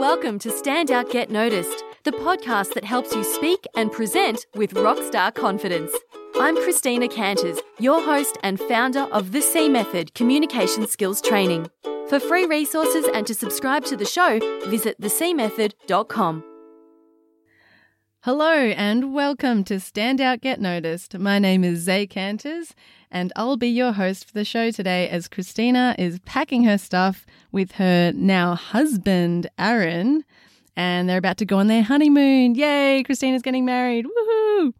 Welcome to Stand Out Get Noticed, the podcast that helps you speak and present with rockstar confidence. I'm Christina Canters, your host and founder of the C Method Communication Skills Training. For free resources and to subscribe to the show, visit thecmethod.com. Hello and welcome to Stand Out Get Noticed. My name is Zay Canters and I'll be your host for the show today as Christina is packing her stuff with her now husband, Aaron, and they're about to go on their honeymoon. Yay, Christina's getting married. Woohoo!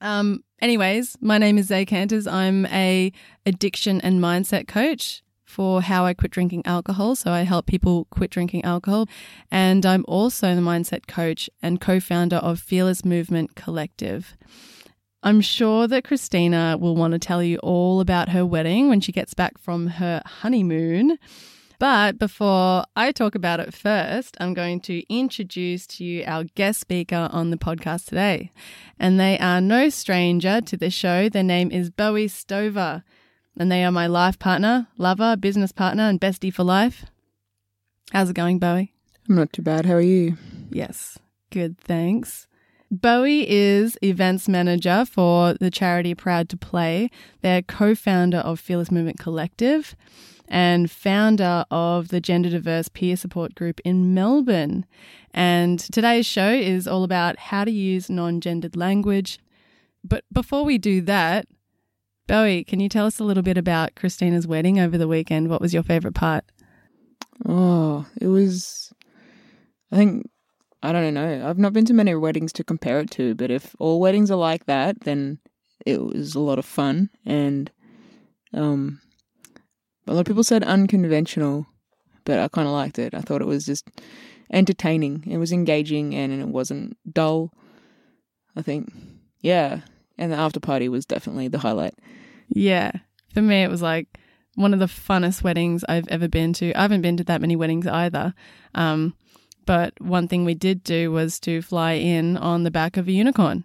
Um, anyways, my name is Zay Canters. I'm a addiction and mindset coach for how I quit drinking alcohol. So I help people quit drinking alcohol. And I'm also the mindset coach and co founder of Fearless Movement Collective. I'm sure that Christina will want to tell you all about her wedding when she gets back from her honeymoon. But before I talk about it first, I'm going to introduce to you our guest speaker on the podcast today. And they are no stranger to the show. Their name is Bowie Stover and they are my life partner, lover, business partner, and bestie for life. How's it going, Bowie? I'm not too bad. How are you? Yes, good, thanks. Bowie is events manager for the charity Proud to Play. They're co founder of Fearless Movement Collective and founder of the gender diverse peer support group in Melbourne. And today's show is all about how to use non gendered language. But before we do that, Bowie, can you tell us a little bit about Christina's wedding over the weekend? What was your favorite part? Oh, it was. I think. I don't know. I've not been to many weddings to compare it to, but if all weddings are like that, then it was a lot of fun. And um, a lot of people said unconventional, but I kind of liked it. I thought it was just entertaining. It was engaging and it wasn't dull. I think, yeah. And the after party was definitely the highlight. Yeah. For me, it was like one of the funnest weddings I've ever been to. I haven't been to that many weddings either. Um, but one thing we did do was to fly in on the back of a unicorn.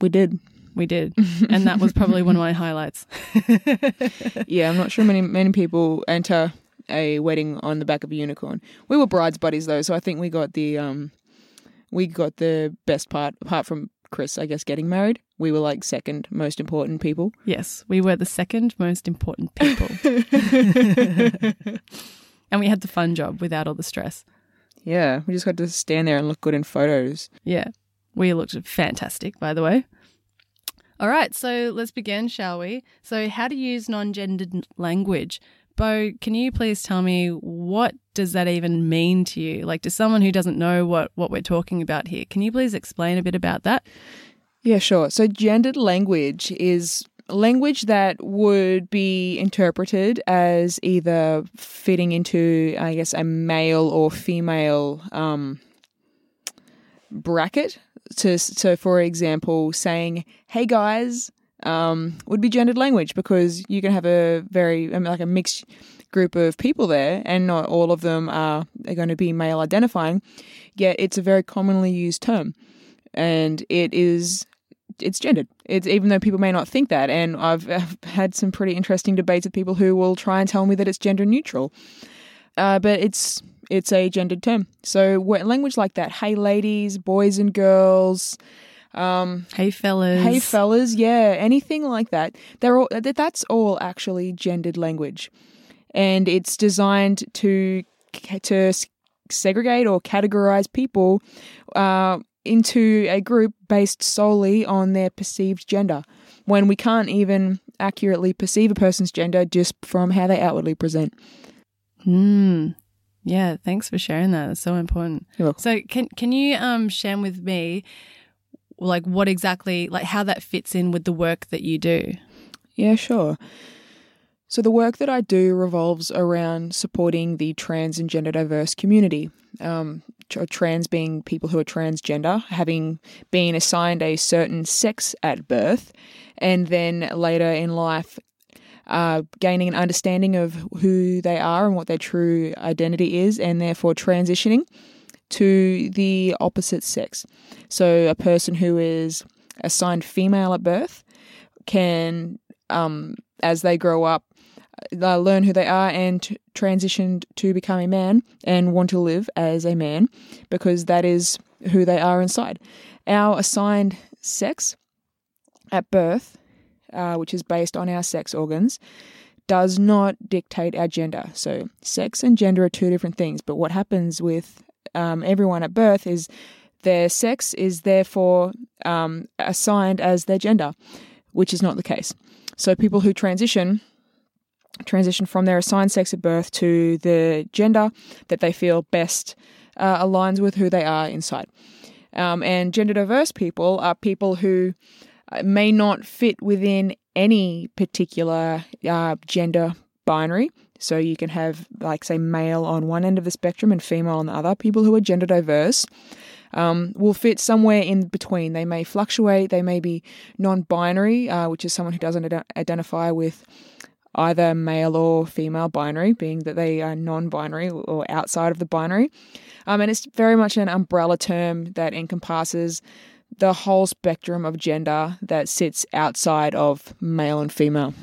We did. We did. and that was probably one of my highlights. yeah, I'm not sure many many people enter a wedding on the back of a unicorn. We were brides buddies though, so I think we got the um we got the best part apart from Chris, I guess, getting married. We were like second most important people. Yes, we were the second most important people. and we had the fun job without all the stress. Yeah, we just got to stand there and look good in photos. Yeah, we looked fantastic, by the way. All right, so let's begin, shall we? So, how to use non gendered language. Bo, can you please tell me what does that even mean to you? Like to someone who doesn't know what, what we're talking about here, can you please explain a bit about that? Yeah, sure. So gendered language is language that would be interpreted as either fitting into, I guess, a male or female um, bracket. So, so, for example, saying, "Hey guys," um, would be gendered language because you can have a very like a mixed group of people there, and not all of them are, are going to be male identifying. Yet it's a very commonly used term, and it is it's gendered. It's even though people may not think that, and I've, I've had some pretty interesting debates with people who will try and tell me that it's gender neutral, uh, but it's it's a gendered term. So language like that, hey ladies, boys and girls, um, hey fellas, hey fellas, yeah, anything like that. They're all that's all actually gendered language, and it's designed to to segregate or categorize people uh, into a group based solely on their perceived gender, when we can't even accurately perceive a person's gender just from how they outwardly present. Hmm. Yeah, thanks for sharing that. It's so important. So, can can you um share with me like what exactly like how that fits in with the work that you do? Yeah, sure. So, the work that I do revolves around supporting the trans and gender diverse community. Um, trans being people who are transgender, having been assigned a certain sex at birth, and then later in life uh, gaining an understanding of who they are and what their true identity is, and therefore transitioning to the opposite sex. So, a person who is assigned female at birth can, um, as they grow up, uh, learn who they are and t- transition to become a man and want to live as a man because that is who they are inside. Our assigned sex at birth, uh, which is based on our sex organs, does not dictate our gender. So, sex and gender are two different things. But what happens with um, everyone at birth is their sex is therefore um, assigned as their gender, which is not the case. So, people who transition transition from their assigned sex at birth to the gender that they feel best uh, aligns with who they are inside. Um, and gender diverse people are people who uh, may not fit within any particular uh, gender binary. So you can have, like, say, male on one end of the spectrum and female on the other. People who are gender diverse um, will fit somewhere in between. They may fluctuate. They may be non binary, uh, which is someone who doesn't ad- identify with either male or female binary, being that they are non binary or outside of the binary. Um, and it's very much an umbrella term that encompasses the whole spectrum of gender that sits outside of male and female.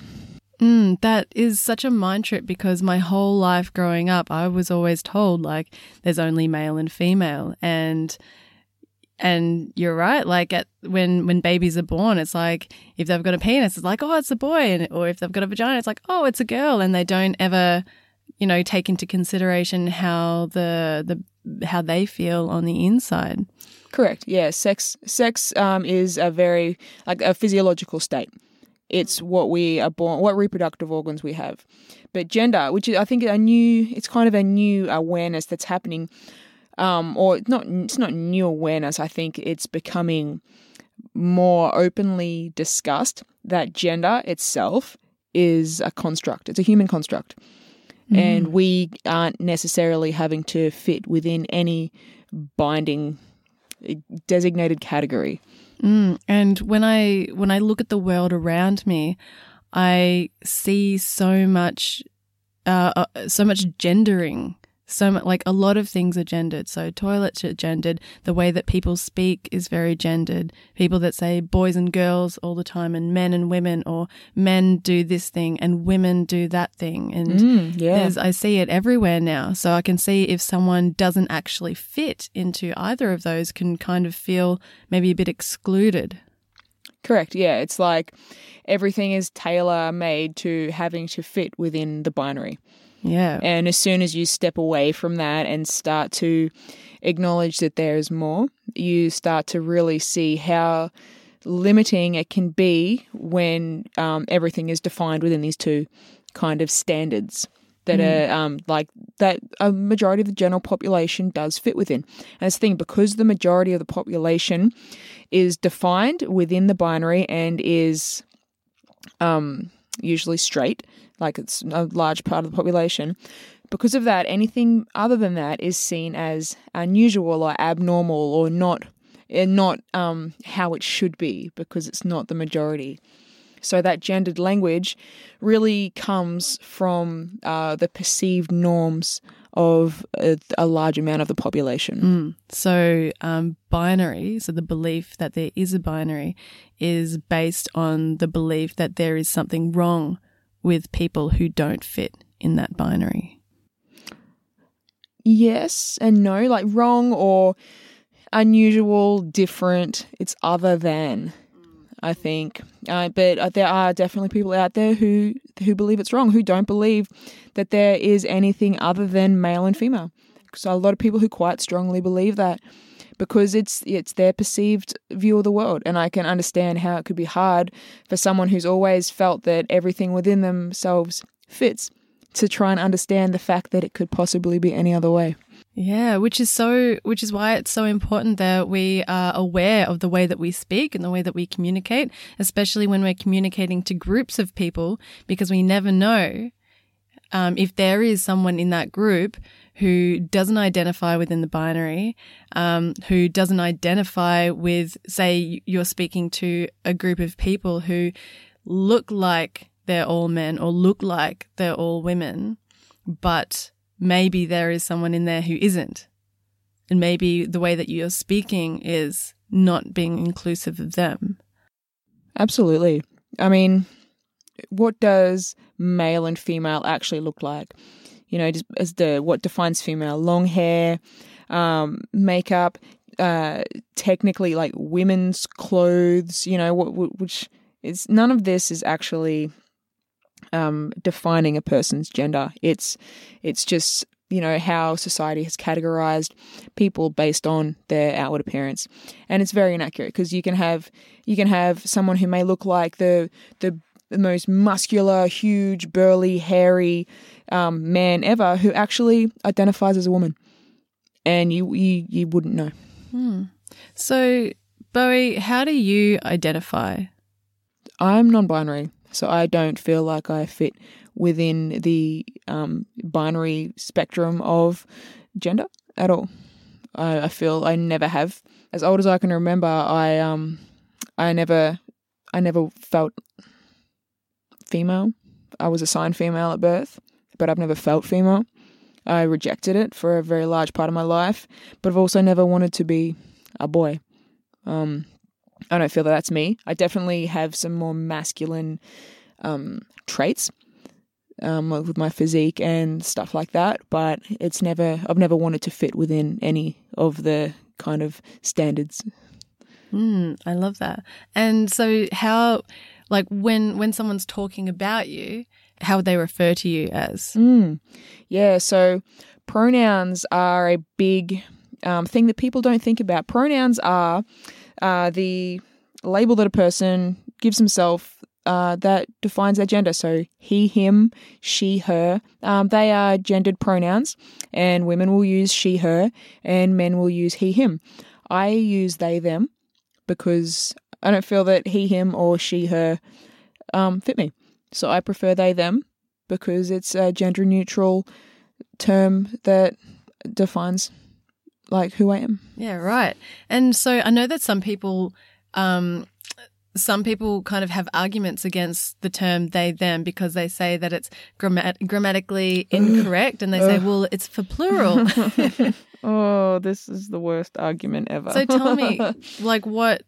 Mm, that is such a mind trip because my whole life growing up, I was always told like there's only male and female, and and you're right. Like at when when babies are born, it's like if they've got a penis, it's like oh, it's a boy, and or if they've got a vagina, it's like oh, it's a girl, and they don't ever, you know, take into consideration how the the how they feel on the inside. Correct. Yeah. Sex. Sex um, is a very like a physiological state. It's what we are born, what reproductive organs we have. But gender, which is I think a new, it's kind of a new awareness that's happening, um, or not. It's not new awareness. I think it's becoming more openly discussed that gender itself is a construct. It's a human construct. Mm. And we aren't necessarily having to fit within any binding designated category. Mm, and when I when I look at the world around me, I see so much, uh, uh, so much gendering so much, like a lot of things are gendered. So toilets are gendered. The way that people speak is very gendered. People that say boys and girls all the time and men and women or men do this thing and women do that thing. And mm, yeah. I see it everywhere now. So I can see if someone doesn't actually fit into either of those can kind of feel maybe a bit excluded. Correct. Yeah. It's like everything is tailor made to having to fit within the binary. Yeah. And as soon as you step away from that and start to acknowledge that there is more, you start to really see how limiting it can be when um, everything is defined within these two kind of standards that mm. are um, like that a majority of the general population does fit within. And it's the thing because the majority of the population is defined within the binary and is um, usually straight, like it's a large part of the population. Because of that, anything other than that is seen as unusual or abnormal or not not um, how it should be because it's not the majority. So that gendered language really comes from uh, the perceived norms of a, a, large amount of the population. Mm. So, um, binary, so the belief that there is a binary, is based on the belief that there is something wrong with people who don't fit in that binary. Yes and no, like wrong or unusual, different, it's other than. I think. Uh, but uh, there are definitely people out there who who believe it's wrong, who don't believe that there is anything other than male and female. So a lot of people who quite strongly believe that because it's it's their perceived view of the world, and I can understand how it could be hard for someone who's always felt that everything within themselves fits to try and understand the fact that it could possibly be any other way. Yeah, which is so, which is why it's so important that we are aware of the way that we speak and the way that we communicate, especially when we're communicating to groups of people, because we never know um, if there is someone in that group who doesn't identify within the binary, um, who doesn't identify with, say, you're speaking to a group of people who look like they're all men or look like they're all women, but maybe there is someone in there who isn't. And maybe the way that you're speaking is not being inclusive of them. Absolutely. I mean, what does male and female actually look like? You know, as the what defines female: long hair, um, makeup, uh, technically like women's clothes. You know, which is none of this is actually um, defining a person's gender. It's it's just you know how society has categorized people based on their outward appearance, and it's very inaccurate because you can have you can have someone who may look like the the, the most muscular, huge, burly, hairy um, man ever who actually identifies as a woman, and you you you wouldn't know. Hmm. So, Bowie, how do you identify? I'm non-binary. So I don't feel like I fit within the um, binary spectrum of gender at all. I, I, feel I never have. As old as I can remember, I um I never I never felt female. I was assigned female at birth, but I've never felt female. I rejected it for a very large part of my life, but I've also never wanted to be a boy. Um, I don't feel that that's me. I definitely have some more masculine um, traits um, with my physique and stuff like that, but it's never, I've never wanted to fit within any of the kind of standards. Mm, I love that. And so, how, like, when when someone's talking about you, how would they refer to you as? Mm, yeah, so pronouns are a big um, thing that people don't think about. Pronouns are uh, the label that a person gives himself uh, that defines their gender. So he, him, she, her. Um, they are gendered pronouns, and women will use she, her, and men will use he, him. I use they, them because I don't feel that he, him, or she, her um, fit me. So I prefer they, them because it's a gender neutral term that defines like who I am. Yeah, right. And so I know that some people um some people kind of have arguments against the term they them because they say that it's grammat- grammatically incorrect and they say well it's for plural. oh, this is the worst argument ever. so tell me like what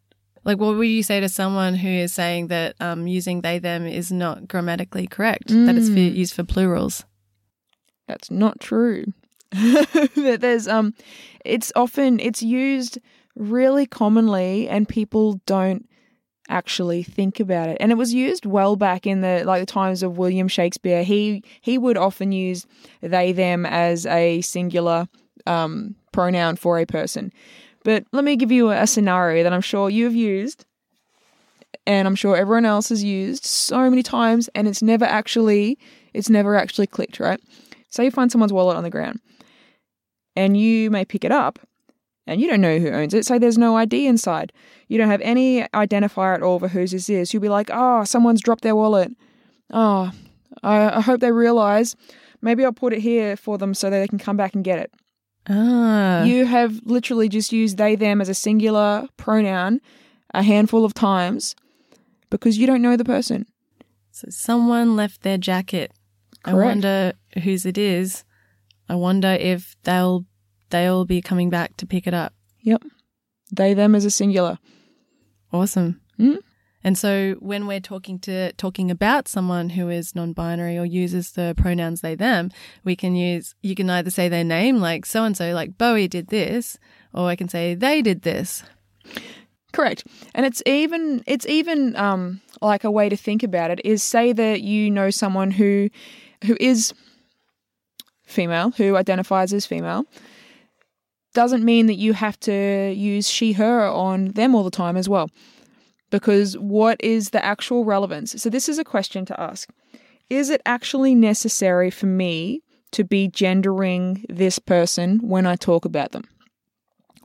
like what would you say to someone who is saying that um, using they them is not grammatically correct mm. that it's for, mm. used for plurals? That's not true. there's um it's often it's used really commonly and people don't actually think about it and it was used well back in the like the times of William Shakespeare he he would often use they them as a singular um, pronoun for a person but let me give you a, scenario that I'm sure you've used and I'm sure everyone else has used so many times and it's never actually it's never actually clicked right say you find someone's wallet on the ground and you may pick it up and you don't know who owns it. Say there's no ID inside. You don't have any identifier at all for whose this is. You'll be like, oh, someone's dropped their wallet. Oh, I, I hope they realize. Maybe I'll put it here for them so that they can come back and get it. Ah. You have literally just used they, them as a singular pronoun a handful of times because you don't know the person. So someone left their jacket. Correct. I wonder whose it is. I wonder if they'll they'll be coming back to pick it up. Yep. They them as a singular. Awesome. Mm? And so when we're talking to talking about someone who is non-binary or uses the pronouns they them, we can use you can either say their name like so and so like Bowie did this or I can say they did this. Correct. And it's even it's even um like a way to think about it is say that you know someone who who is female, who identifies as female, doesn't mean that you have to use she, her on them all the time as well. Because what is the actual relevance? So, this is a question to ask Is it actually necessary for me to be gendering this person when I talk about them?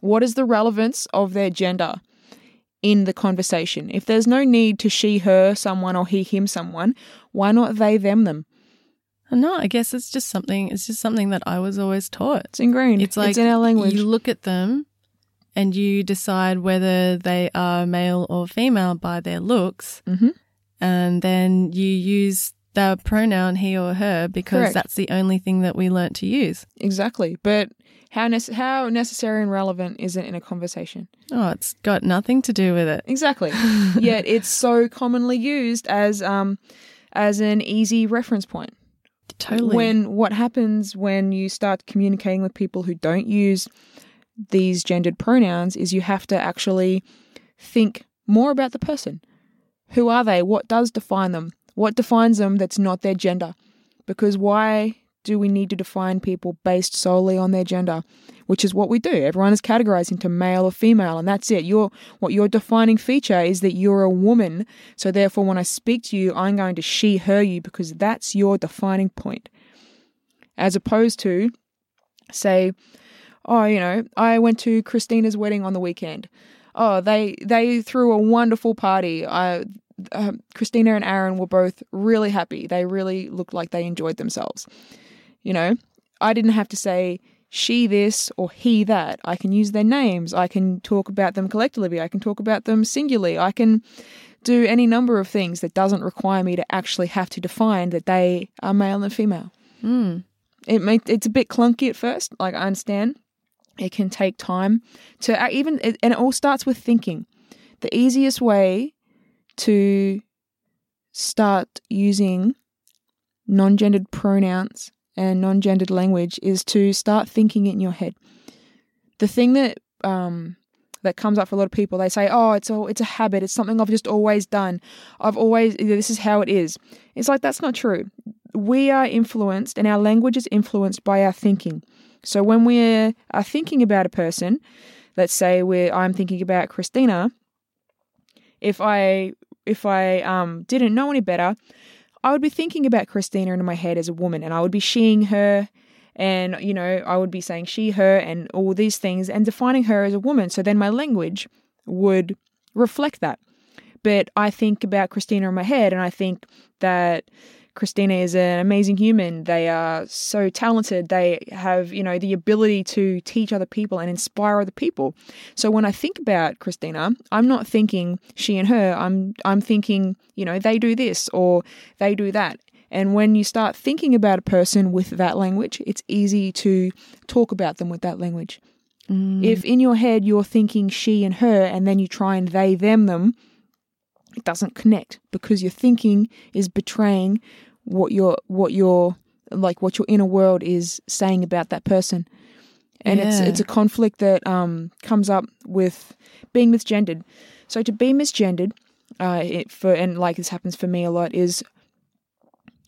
What is the relevance of their gender in the conversation? If there's no need to she, her someone or he, him someone, why not they, them, them? No, I guess it's just something. It's just something that I was always taught. It's ingrained. It's like it's in our language. You look at them, and you decide whether they are male or female by their looks, mm-hmm. and then you use the pronoun he or her because Correct. that's the only thing that we learnt to use. Exactly, but how ne- how necessary and relevant is it in a conversation? Oh, it's got nothing to do with it. Exactly. Yet it's so commonly used as um as an easy reference point. Totally. When what happens when you start communicating with people who don't use these gendered pronouns is you have to actually think more about the person. Who are they? What does define them? What defines them that's not their gender? Because why do we need to define people based solely on their gender? Which is what we do. Everyone is categorized into male or female, and that's it. Your what your defining feature is that you're a woman. So therefore, when I speak to you, I'm going to she her you because that's your defining point. As opposed to, say, oh, you know, I went to Christina's wedding on the weekend. Oh, they they threw a wonderful party. I uh, Christina and Aaron were both really happy. They really looked like they enjoyed themselves. You know, I didn't have to say she this or he that. I can use their names. I can talk about them collectively. I can talk about them singularly. I can do any number of things that doesn't require me to actually have to define that they are male and female. Mm. It may, it's a bit clunky at first. Like I understand, it can take time to even, and it all starts with thinking. The easiest way to start using non-gendered pronouns and non gendered language is to start thinking in your head. The thing that um, that comes up for a lot of people, they say, "Oh, it's a it's a habit. It's something I've just always done. I've always this is how it is." It's like that's not true. We are influenced, and our language is influenced by our thinking. So when we are thinking about a person, let's say we I'm thinking about Christina. If I if I um, didn't know any better, I would be thinking about Christina in my head as a woman, and I would be sheing her, and you know, I would be saying she, her, and all these things, and defining her as a woman. So then my language would reflect that. But I think about Christina in my head, and I think that Christina is an amazing human. They are so talented. They have, you know, the ability to teach other people and inspire other people. So when I think about Christina, I'm not thinking she and her. I'm I'm thinking, you know, they do this or they do that. And when you start thinking about a person with that language, it's easy to talk about them with that language. Mm. If in your head you're thinking she and her and then you try and they them them, it doesn't connect because your thinking is betraying what your what your like what your inner world is saying about that person. And yeah. it's it's a conflict that um, comes up with being misgendered. So to be misgendered uh, it, for and like this happens for me a lot is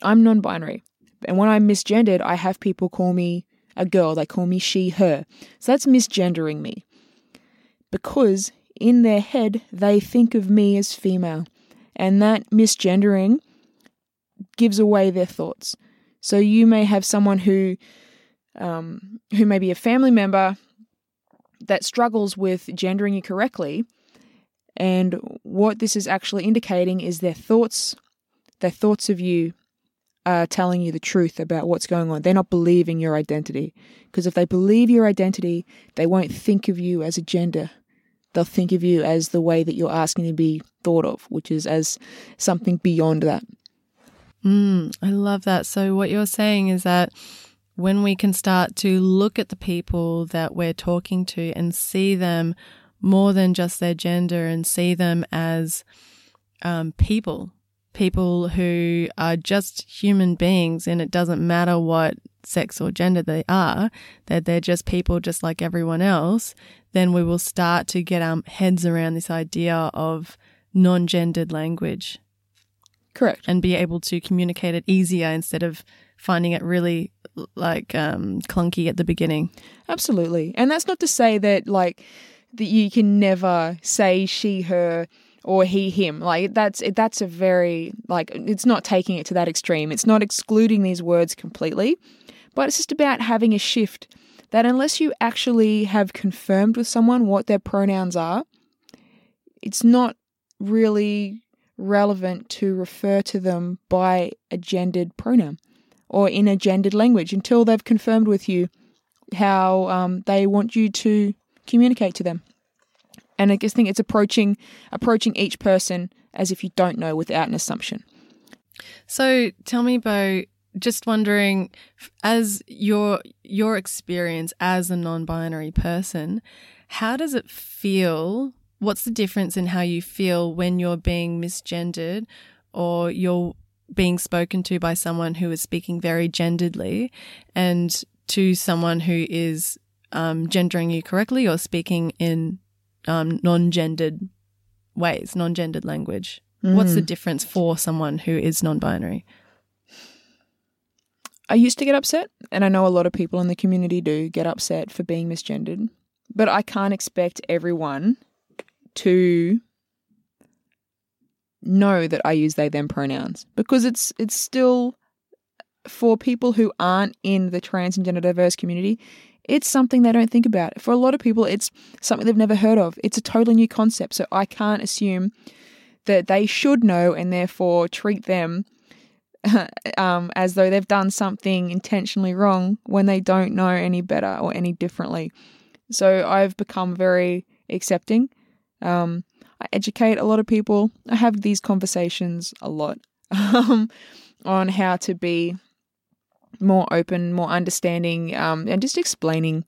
i'm non-binary. And when i'm misgendered i have people call me a girl. They call me she her. So that's misgendering me. Because in their head, they think of me as female. And that misgendering gives away their thoughts. So you may have someone who um, who may be a family member that struggles with gendering you correctly. And what this is actually indicating is their thoughts, their thoughts of you are telling you the truth about what's going on. They're not believing your identity. Because if they believe your identity, they won't think of you as a gender they'll think of you as the way that you're asking to be thought of, which is as something beyond that. Mm, I love that. So, what you're saying is that when we can start to look at the people that we're talking to and see them more than just their gender and see them as um, people, people who are just human beings, and it doesn't matter what sex or gender they are, that they're just people just like everyone else, then we will start to get our heads around this idea of non gendered language. Correct. And be able to communicate it easier instead of finding it really like um, clunky at the beginning. Absolutely. And that's not to say that like that you can never say she, her, or he him like that's that's a very like it's not taking it to that extreme it's not excluding these words completely but it's just about having a shift that unless you actually have confirmed with someone what their pronouns are, it's not really relevant to refer to them by a gendered pronoun or in a gendered language until they've confirmed with you how um, they want you to communicate to them. And I just think it's approaching approaching each person as if you don't know without an assumption. So tell me, Bo, just wondering as your your experience as a non-binary person how does it feel what's the difference in how you feel when you're being misgendered or you're being spoken to by someone who is speaking very genderedly and to someone who is um, gendering you correctly or speaking in um, non gendered ways, non gendered language? What's the difference for someone who is non binary? I used to get upset, and I know a lot of people in the community do get upset for being misgendered, but I can't expect everyone to know that I use they them pronouns because it's it's still for people who aren't in the trans and gender diverse community, it's something they don't think about. For a lot of people, it's something they've never heard of. It's a totally new concept, so I can't assume that they should know and therefore treat them um, as though they've done something intentionally wrong when they don't know any better or any differently. So I've become very accepting. Um, I educate a lot of people. I have these conversations a lot um, on how to be more open, more understanding, um, and just explaining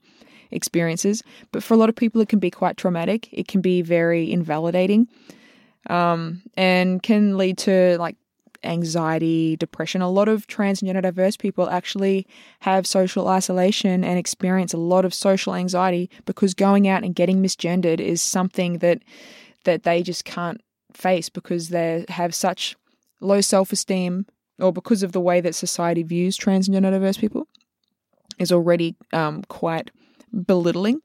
experiences. But for a lot of people, it can be quite traumatic. It can be very invalidating um, and can lead to like anxiety, depression. A lot of trans and gender diverse people actually have social isolation and experience a lot of social anxiety because going out and getting misgendered is something that that they just can't face because they have such low self-esteem or because of the way that society views trans and gender diverse people is already um, quite belittling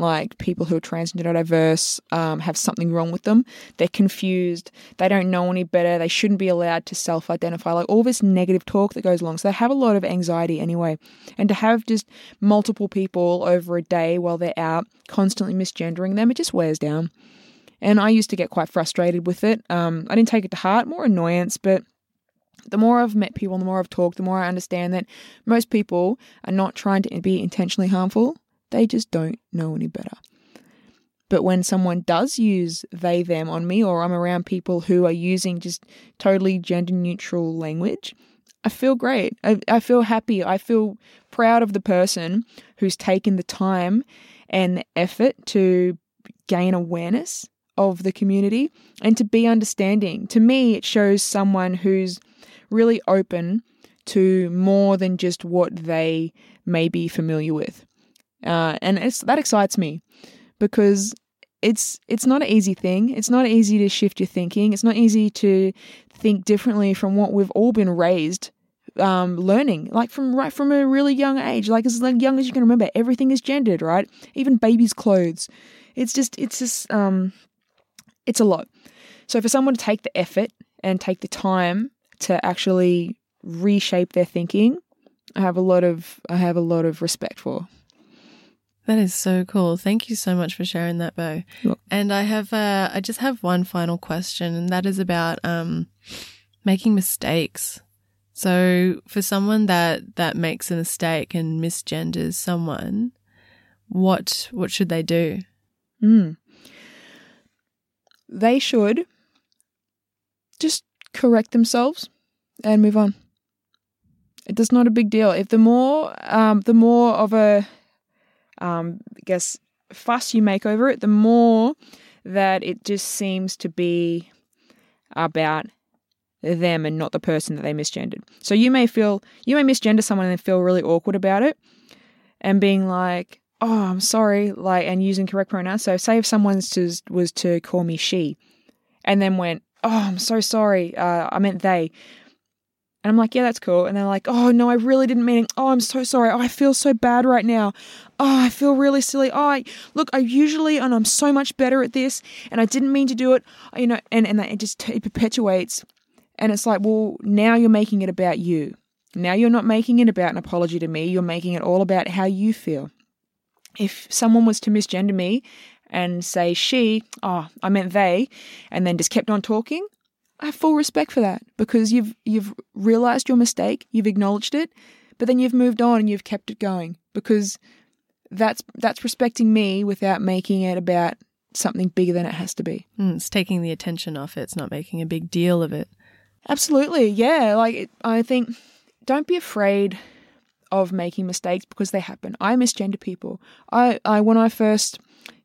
like people who are transgender diverse um, have something wrong with them. They're confused. They don't know any better. They shouldn't be allowed to self identify. Like all this negative talk that goes along. So they have a lot of anxiety anyway. And to have just multiple people over a day while they're out constantly misgendering them, it just wears down. And I used to get quite frustrated with it. Um, I didn't take it to heart, more annoyance, but the more I've met people, the more I've talked, the more I understand that most people are not trying to be intentionally harmful. They just don't know any better. But when someone does use they, them on me, or I'm around people who are using just totally gender neutral language, I feel great. I, I feel happy. I feel proud of the person who's taken the time and the effort to gain awareness of the community and to be understanding. To me, it shows someone who's really open to more than just what they may be familiar with. Uh, and that excites me because it's it's not an easy thing. It's not easy to shift your thinking. It's not easy to think differently from what we've all been raised um, learning, like from right from a really young age, like as young as you can remember. Everything is gendered, right? Even babies' clothes. It's just it's just um, it's a lot. So for someone to take the effort and take the time to actually reshape their thinking, I have a lot of I have a lot of respect for. That is so cool. Thank you so much for sharing that, Bo. And I have, uh, I just have one final question, and that is about um, making mistakes. So, for someone that that makes a mistake and misgenders someone, what what should they do? Mm. They should just correct themselves and move on. It's not a big deal. If the more, um, the more of a um, I guess, fuss you make over it, the more that it just seems to be about them and not the person that they misgendered. So you may feel, you may misgender someone and feel really awkward about it and being like, oh, I'm sorry, like, and using correct pronouns. So say if someone was, was to call me she and then went, oh, I'm so sorry, uh, I meant they. And I'm like, yeah, that's cool. And they're like, oh, no, I really didn't mean it. Oh, I'm so sorry. Oh, I feel so bad right now. Oh, I feel really silly. Oh, I, look, I usually, and I'm so much better at this, and I didn't mean to do it. You know, and, and it just it perpetuates. And it's like, well, now you're making it about you. Now you're not making it about an apology to me. You're making it all about how you feel. If someone was to misgender me and say she, oh, I meant they, and then just kept on talking, I have full respect for that because you've you've realized your mistake, you've acknowledged it, but then you've moved on and you've kept it going because that's that's respecting me without making it about something bigger than it has to be. Mm, it's taking the attention off it. It's not making a big deal of it. Absolutely, yeah. Like it, I think, don't be afraid of making mistakes because they happen. I misgender people. I, I when I first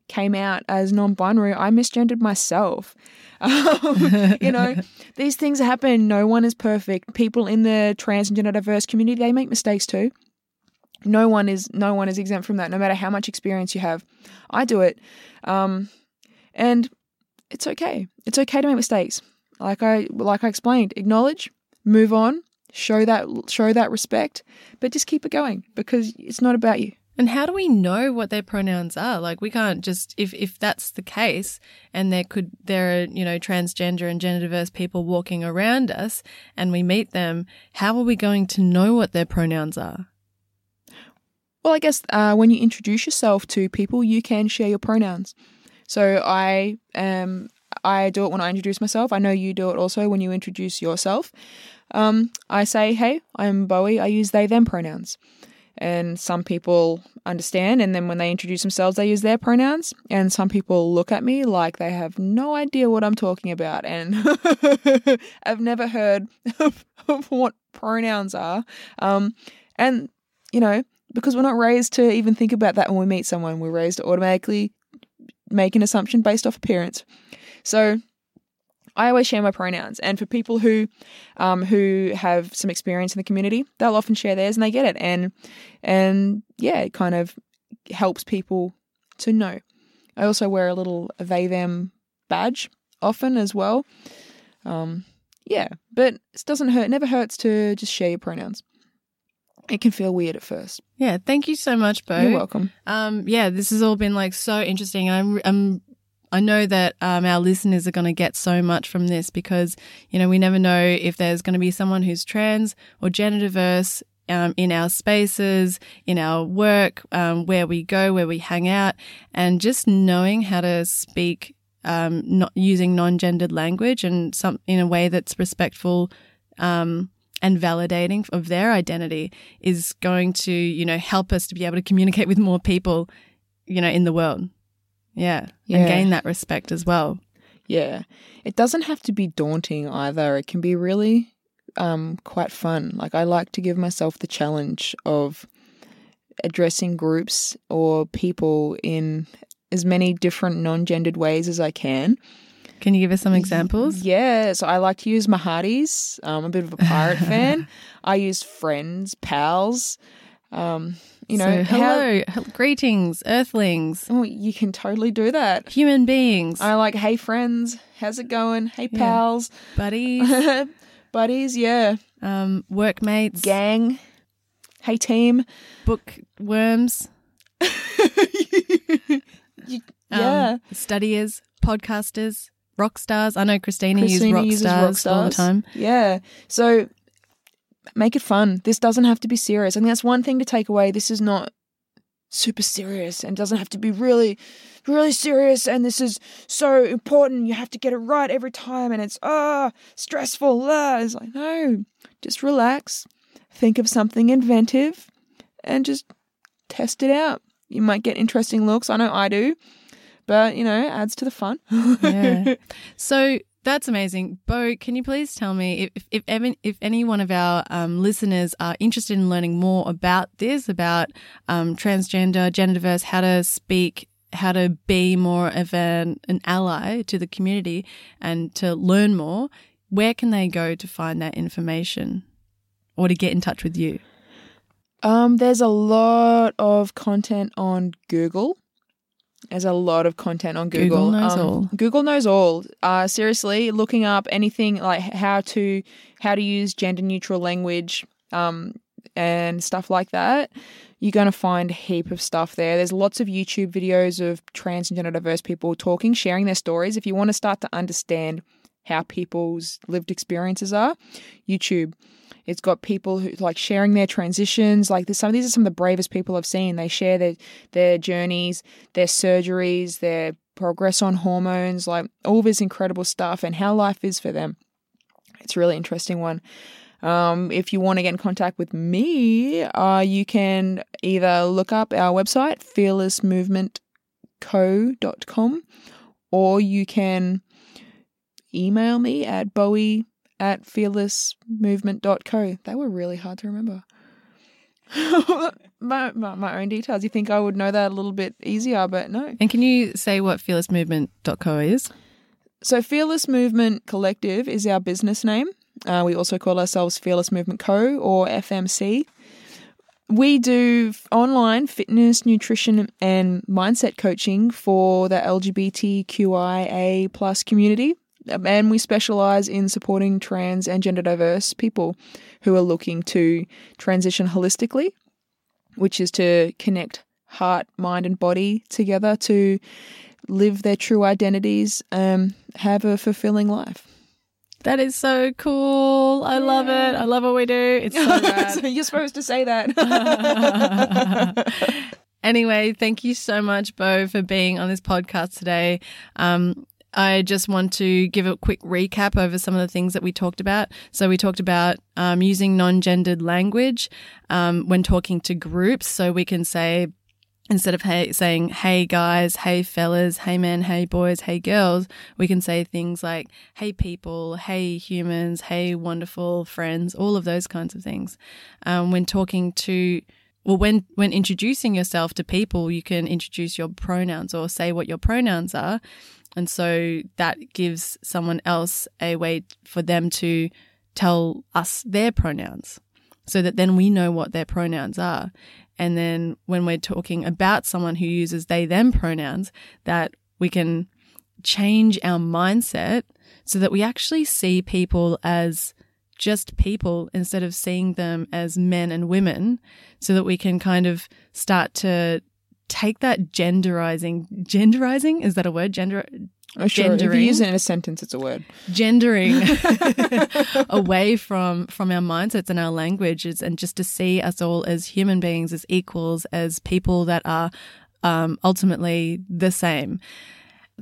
came out as non-binary, I misgendered myself. Um, you know, these things happen. No one is perfect. People in the trans and gender diverse community, they make mistakes too. No one is no one is exempt from that, no matter how much experience you have. I do it. Um, and it's okay. It's okay to make mistakes. Like I like I explained, acknowledge, move on, show that show that respect, but just keep it going because it's not about you. And how do we know what their pronouns are? Like we can't just if if that's the case and there could there are, you know, transgender and gender diverse people walking around us and we meet them, how are we going to know what their pronouns are? Well, I guess uh, when you introduce yourself to people, you can share your pronouns. So I um I do it when I introduce myself. I know you do it also when you introduce yourself. Um, I say, "Hey, I'm Bowie. I use they them pronouns." And some people understand, and then when they introduce themselves, they use their pronouns. And some people look at me like they have no idea what I'm talking about, and I've never heard of, what pronouns are. Um, and you know, because we're not raised to even think about that when we meet someone, we're raised to automatically make an assumption based off appearance. So I always share my pronouns, and for people who um, who have some experience in the community, they'll often share theirs, and they get it, and and yeah, it kind of helps people to know. I also wear a little they them badge often as well. Um, yeah, but it doesn't hurt. It never hurts to just share your pronouns. It can feel weird at first. Yeah, thank you so much, Bo. You're welcome. Um, yeah, this has all been like so interesting. I'm, I'm, I know that um, our listeners are going to get so much from this because you know we never know if there's going to be someone who's trans or gender diverse um, in our spaces, in our work, um, where we go, where we hang out, and just knowing how to speak, um, not using non-gendered language and some in a way that's respectful. Um, and validating of their identity is going to, you know, help us to be able to communicate with more people, you know, in the world. Yeah. Yeah. And gain that respect as well. Yeah. It doesn't have to be daunting either. It can be really um, quite fun. Like, I like to give myself the challenge of addressing groups or people in as many different non gendered ways as I can. Can you give us some examples? Yeah, so I like to use me hearties. I'm a bit of a pirate fan. I use friends, pals. Um, you know, so, hello, hel- greetings, earthlings, oh, you can totally do that. human beings, I like, hey friends, how's it going? Hey Yeah. pals, buddies, buddies, yeah, um, workmates, gang, hey team, bookworms, You- um, yeah. studiers, podcasters, rock stars. I know Christina, Christina uses rock uses stars rock all the time. Yeah. So make it fun. This doesn't have to be serious. I think that's one thing to take away. This is not super serious and doesn't have to be really, really serious. And this is so important. You have to get it right every time. And it's, ah, stressful. Ah. It's like, no, just relax. Think of something inventive and just test it out. You might get interesting looks. I know I do. But, you know, it adds to the fun. Yeah. So that's amazing. Bo, can you please tell me if if if, if any one of our um, listeners are interested in learning more about this, about um, transgender, gender diverse, how to speak, how to be more of an, an ally to the community, and to learn more, where can they go to find that information or to get in touch with you? Um, there's a lot of content on Google. There's a lot of content on Google. Google knows Um, all. Google knows all. Uh, seriously, looking up anything like how to how to use gender neutral language um, and stuff like that, you're going to find a heap of stuff there. There's lots of YouTube videos of trans and gender diverse people talking, sharing their stories. If you want to start to understand how people's lived experiences are, YouTube. It's got people who like sharing their transitions. Like some these are some of the bravest people I've seen. They share their their journeys, their surgeries, their progress on hormones, like all this incredible stuff and how life is for them. It's a really interesting one. Um, if you want to get in contact with me, uh, you can either look up our website, fearlessmovementco.com, or you can email me at bowie at fearlessmovement.co. They were really hard to remember. my, my, my own details. You think I would know that a little bit easier, but no. And can you say what fearlessmovement.co is? So, Fearless Movement Collective is our business name. Uh, we also call ourselves Fearless Movement Co. or FMC. We do online fitness, nutrition, and mindset coaching for the LGBTQIA plus community. And we specialize in supporting trans and gender diverse people who are looking to transition holistically, which is to connect heart, mind, and body together to live their true identities, um, have a fulfilling life. That is so cool. I love it. I love what we do. It's so you're supposed to say that. anyway, thank you so much, Bo, for being on this podcast today. Um, I just want to give a quick recap over some of the things that we talked about. So, we talked about um, using non gendered language um, when talking to groups. So, we can say, instead of hey, saying, hey guys, hey fellas, hey men, hey boys, hey girls, we can say things like, hey people, hey humans, hey wonderful friends, all of those kinds of things. Um, when talking to well, when when introducing yourself to people, you can introduce your pronouns or say what your pronouns are, and so that gives someone else a way for them to tell us their pronouns, so that then we know what their pronouns are, and then when we're talking about someone who uses they them pronouns, that we can change our mindset so that we actually see people as just people instead of seeing them as men and women so that we can kind of start to take that genderizing genderizing is that a word gender Oh, sure. If you use it in a sentence, it's a word. gendering away from from our mindsets and our languages and just to see us all as human beings as equals as people that are um, ultimately the same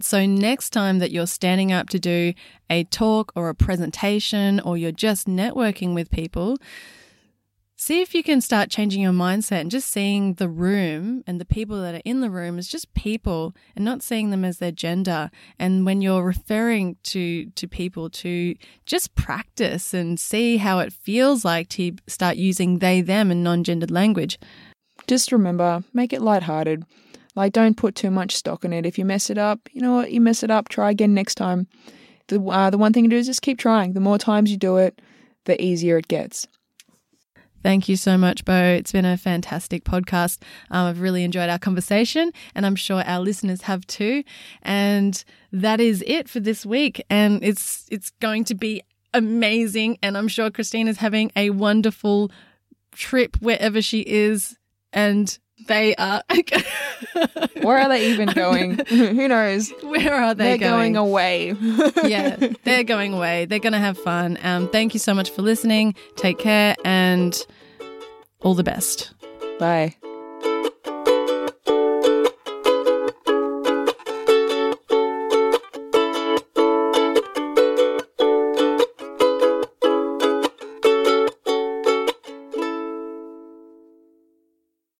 so next time that you're standing up to do a talk or a presentation or you're just networking with people see if you can start changing your mindset and just seeing the room and the people that are in the room as just people and not seeing them as their gender and when you're referring to to people to just practice and see how it feels like to start using they them and non-gendered language Just remember, make it lighthearted. Like, don't put too much stock in it. If you mess it up, you know what? You mess it up. Try again next time. The uh, the one thing to do is just keep trying. The more times you do it, the easier it gets. Thank you so much, Bo. It's been a fantastic podcast. Um, I've really enjoyed our conversation, and I'm sure our listeners have too. And that is it for this week. And it's it's going to be amazing. And I'm sure Christina's having a wonderful trip wherever she is. And they are. Where are they even going? Who knows? Where are they They're going, away. yeah, they're going away. They're going to have fun. Um, thank you so much for listening. Take care and all the best. Bye.